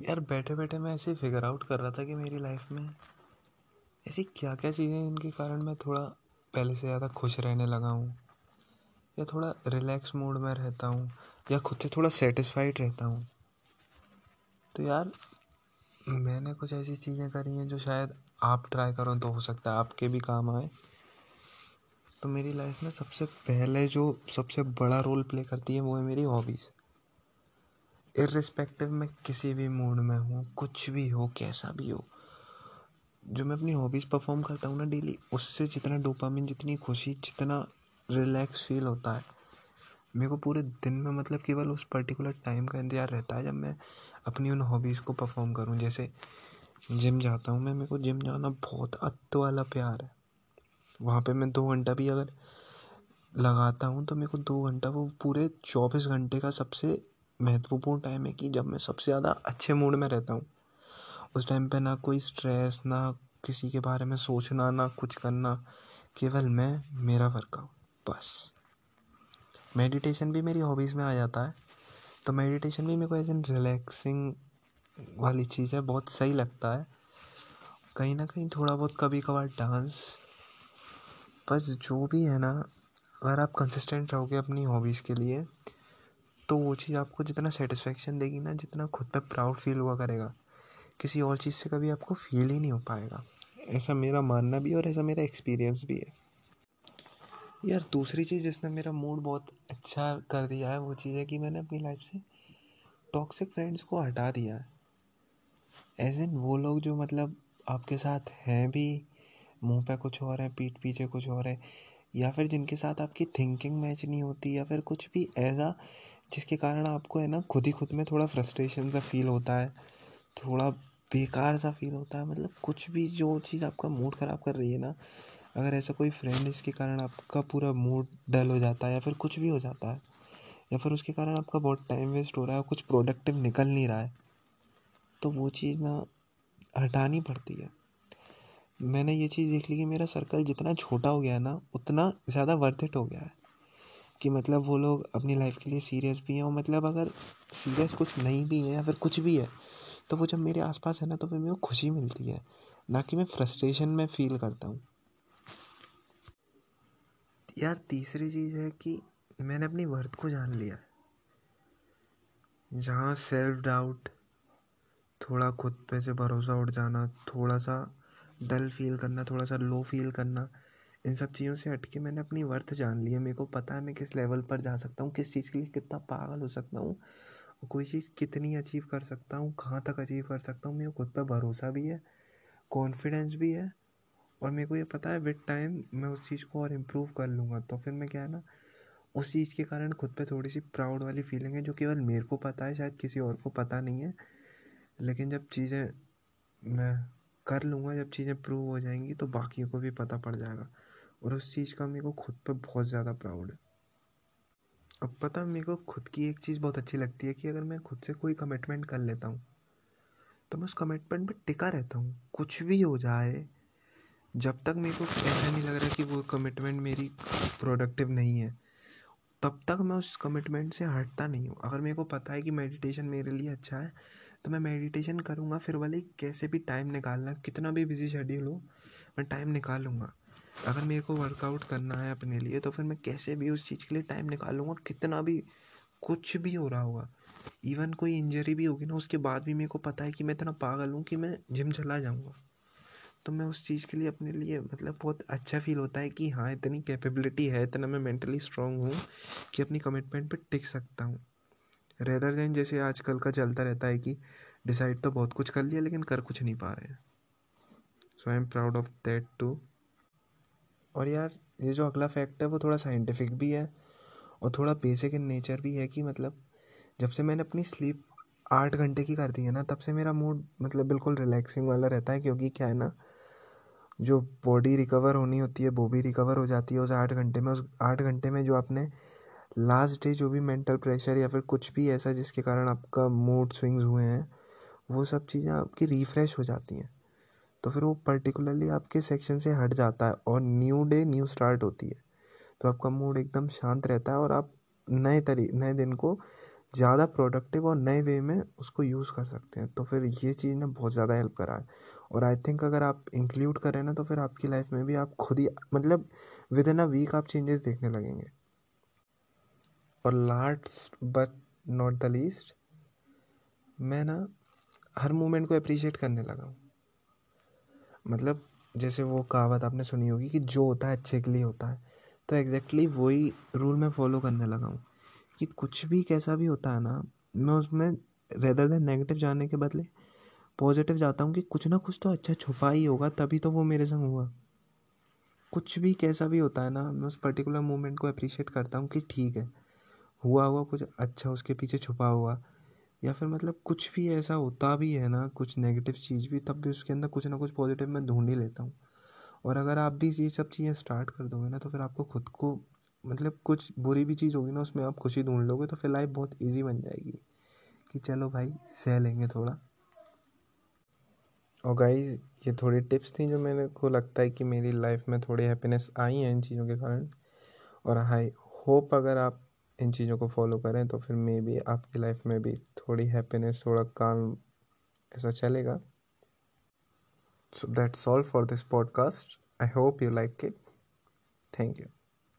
यार बैठे बैठे मैं ऐसे फिगर आउट कर रहा था कि मेरी लाइफ में ऐसी क्या क्या चीज़ें इनके कारण मैं थोड़ा पहले से ज़्यादा खुश रहने लगा हूँ, या थोड़ा रिलैक्स मूड में रहता हूँ, या खुद से थोड़ा सेटिस्फाइड रहता हूँ। तो यार, मैंने कुछ ऐसी चीज़ें करी हैं जो शायद आप ट्राई करो तो हो सकता है आपके भी काम आए। तो मेरी लाइफ में सबसे पहले जो सबसे बड़ा रोल प्ले करती है वो है मेरी हॉबीज़ इरिस्पेक्टिव मैं किसी भी मूड में हूँ, कुछ भी हो, कैसा भी हो, जो मैं अपनी हॉबीज़ परफॉर्म करता हूँ ना डेली उससे जितना डोपामिन जितनी खुशी, जितना रिलैक्स फील होता है, मेरे को पूरे दिन में मतलब केवल उस पर्टिकुलर टाइम का इंतज़ार रहता है जब मैं अपनी उन हॉबीज़ को परफॉर्म करूँ। जैसे जिम जाता हूँ मैं, मेरे को जिम जाना बहुत अत्त वाला प्यार है। वहाँ पे मैं दो घंटा भी अगर लगाता हूँ तो मेरे को दो घंटा वो पूरे चौबीस घंटे का सबसे महत्वपूर्ण टाइम है कि जब मैं सबसे ज़्यादा अच्छे मूड में रहता हूँ, उस टाइम पे ना कोई स्ट्रेस ना किसी के बारे में सोचना, ना कुछ करना, केवल मैं, मेरा वर्कआउट बस। मेडिटेशन भी मेरी हॉबीज़ में आ जाता है तो मेडिटेशन भी मेरे को एज एन रिलैक्सिंग वाली चीज़ है, बहुत सही लगता है। कहीं ना कहीं थोड़ा बहुत कभी कभार डांस बस जो भी है ना, अगर आप कंसिस्टेंट रहोगे अपनी हॉबीज़ के लिए तो वो चीज़ आपको जितना सेटिस्फेक्शन देगी ना, जितना खुद पे प्राउड फील हुआ करेगा, किसी और चीज़ से कभी आपको फील ही नहीं हो पाएगा। ऐसा मेरा मानना भी और ऐसा मेरा एक्सपीरियंस भी है। यार, दूसरी चीज़ जिसने मेरा मूड बहुत अच्छा कर दिया है, वो चीज़ है कि मैंने अपनी लाइफ से टॉक्सिक फ्रेंड्स को हटा दिया है। एज इन वो लोग जो मतलब आपके साथ हैं भी, मुँह पे कुछ और है, पीठ पीछे कुछ और है, या फिर जिनके साथ आपकी थिंकिंग मैच नहीं होती, या फिर कुछ भी ऐसा जिसके कारण आपको है ना, खुद ही खुद में थोड़ा फ्रस्ट्रेशन सा फील होता है, थोड़ा बेकार सा फील होता है। मतलब कुछ भी जो चीज़ आपका मूड ख़राब कर रही है ना, अगर ऐसा कोई फ्रेंड इसके कारण आपका पूरा मूड डल हो जाता है या फिर कुछ भी हो जाता है, या फिर उसके कारण आपका बहुत टाइम वेस्ट हो रहा है कुछ प्रोडक्टिव निकल नहीं रहा है तो वो चीज़ ना हटानी पड़ती है। मैंने ये चीज़ देख ली कि मेरा सर्कल जितना छोटा हो गया है ना, उतना ज़्यादा वर्थ इट हो गया है। कि मतलब वो लोग अपनी लाइफ के लिए सीरियस भी हैं और मतलब अगर सीरियस कुछ नहीं भी है या फिर कुछ भी है तो वो जब मेरे आसपास है ना तो फिर मेरे को खुशी मिलती है। ना कि मैं फ्रस्ट्रेशन में फील करता हूँ। यार, तीसरी चीज़ है कि मैंने अपनी वर्थ को जान लिया जहाँ सेल्फ डाउट थोड़ा खुद पे से भरोसा उठ जाना, थोड़ा सा डल फील करना, थोड़ा सा लो फील करना इन सब चीज़ों से हट के मैंने अपनी वर्थ जान ली है। मेरे को पता है मैं किस लेवल पर जा सकता हूँ, किस चीज़ के लिए कितना पागल हो सकता हूँ कोई चीज़ कितनी अचीव कर सकता हूँ, कहाँ तक अचीव कर सकता हूँ, मेरे खुद पर भरोसा भी है कॉन्फिडेंस भी है, और मेरे को ये पता है विद टाइम मैं उस चीज़ को और इम्प्रूव कर लूँगा। तो फिर मैं क्या है ना, उस चीज़ के कारण खुद पे थोड़ी सी प्राउड वाली फीलिंग है, जो केवल मेरे को पता है, शायद किसी और को पता नहीं है। लेकिन जब चीज़ें मैं कर लूँगा, जब चीज़ें प्रूव हो जाएँगी तो बाकियों को भी पता पड़ जाएगा। और उस चीज़ का मेरे को खुद पर बहुत ज़्यादा प्राउड है। अब पता मेरे को खुद की एक चीज़ बहुत अच्छी लगती है कि अगर मैं खुद से कोई कमिटमेंट कर लेता हूँ तो मैं उस कमिटमेंट पे टिका रहता हूँ। कुछ भी हो जाए, जब तक मेरे को ऐसा नहीं लग रहा कि वो कमिटमेंट मेरी प्रोडक्टिव नहीं है, तब तक मैं उस कमिटमेंट से हटता नहीं हूँ। अगर मेरे को पता है कि मेडिटेशन मेरे लिए अच्छा है तो मैं मेडिटेशन करूँगा, फिर वाले कैसे भी टाइम निकालना, कितना भी बिज़ी शेड्यूल हो, मैं टाइम निकालूँगा। अगर मेरे को वर्कआउट करना है अपने लिए तो फिर मैं कैसे भी उस चीज़ के लिए टाइम निकालूँगा? कितना भी कुछ भी हो रहा होगा इवन कोई इंजरी भी होगी ना, उसके बाद भी मेरे को पता है कि मैं इतना पागल हूँ कि मैं जिम चला जाऊँगा। तो मैं उस चीज़ के लिए अपने लिए मतलब बहुत अच्छा फील होता है कि हाँ इतनी कैपेबिलिटी है, इतना मैं मेंटली स्ट्रांग हूँ कि अपनी कमिटमेंट पे टिक सकता हूँ। रेदर देन जैसे आजकल का चलता रहता है कि डिसाइड तो बहुत कुछ कर लिया, लेकिन कर कुछ नहीं पा रहे हैं। So I am proud of that too और यार, ये जो अगला फैक्ट है, वो थोड़ा साइंटिफिक भी है और थोड़ा बेसिक इन नेचर भी है कि मतलब जब से मैंने अपनी स्लीप आठ घंटे की कर दी है ना, तब से मेरा मूड मतलब बिल्कुल रिलैक्सिंग वाला रहता है क्योंकि क्या है ना, जो बॉडी रिकवर होनी होती है, वो भी रिकवर हो जाती है उस आठ घंटे में। उस आठ घंटे में जो आपने लास्ट डे जो भी मेंटल प्रेशर या फिर कुछ भी ऐसा जिसके कारण आपका मूड स्विंग्स हुए हैं, वो सब चीज़ें आपकी रिफ़्रेश हो जाती हैं। तो फिर वो पर्टिकुलरली आपके सेक्शन से हट जाता है और न्यू डे न्यू स्टार्ट होती है। तो आपका मूड एकदम शांत रहता है और आप नए तरी, नए दिन को ज़्यादा प्रोडक्टिव और नए वे में उसको यूज़ कर सकते हैं। तो फिर ये चीज़ ना बहुत ज़्यादा हेल्प करा है। और आई थिंक अगर आप इंक्लूड करें ना तो फिर आपकी लाइफ में भी आप खुद ही मतलब विद इन अ वीक आप चेंजेस देखने लगेंगे। और last but not the least मैं ना हर मोमेंट को अप्रिशिएट करने लगा हूँ। मतलब जैसे वो कहावत आपने सुनी होगी कि जो होता है अच्छे के लिए होता है। तो एग्जैक्टली वही रूल मैं फॉलो करने लगा हूँ कि कुछ भी कैसा भी होता है ना, मैं उसमें रेदर देन नेगेटिव जाने के बदले पॉजिटिव जाता हूँ कि कुछ ना कुछ तो अच्छा छुपा ही होगा, तभी तो वो मेरे संग हुआ। कुछ भी कैसा भी होता है ना, मैं उस पर्टिकुलर मोमेंट को अप्रिशिएट करता हूँ कि ठीक है, हुआ हुआ कुछ अच्छा उसके पीछे छुपा हुआ। या फिर मतलब कुछ भी ऐसा होता भी है ना, कुछ नेगेटिव चीज़ भी, तब भी उसके अंदर कुछ ना कुछ पॉजिटिव मैं ढूंढ ही लेता हूँ। और अगर आप भी ये सब चीज़ें स्टार्ट कर दोगे ना तो फिर आपको खुद को मतलब कुछ बुरी भी चीज़ होगी ना, उसमें आप खुशी ढूंढ लोगे तो फिर लाइफ बहुत ईजी बन जाएगी। कि चलो भाई, सह लेंगे थोड़ा। और गाइज़ ये थोड़ी टिप्स थी जो मेरे को लगता है कि मेरी लाइफ में थोड़ी हैप्पीनेस आई है इन चीज़ों के कारण। और आई होप अगर आप इन चीज़ों को फॉलो करें तो फिर मे भी आपकी लाइफ में भी थोड़ी हैप्पीनेस थोड़ा काम ऐसा चलेगा। So that's all for this podcast I hope you like it thank you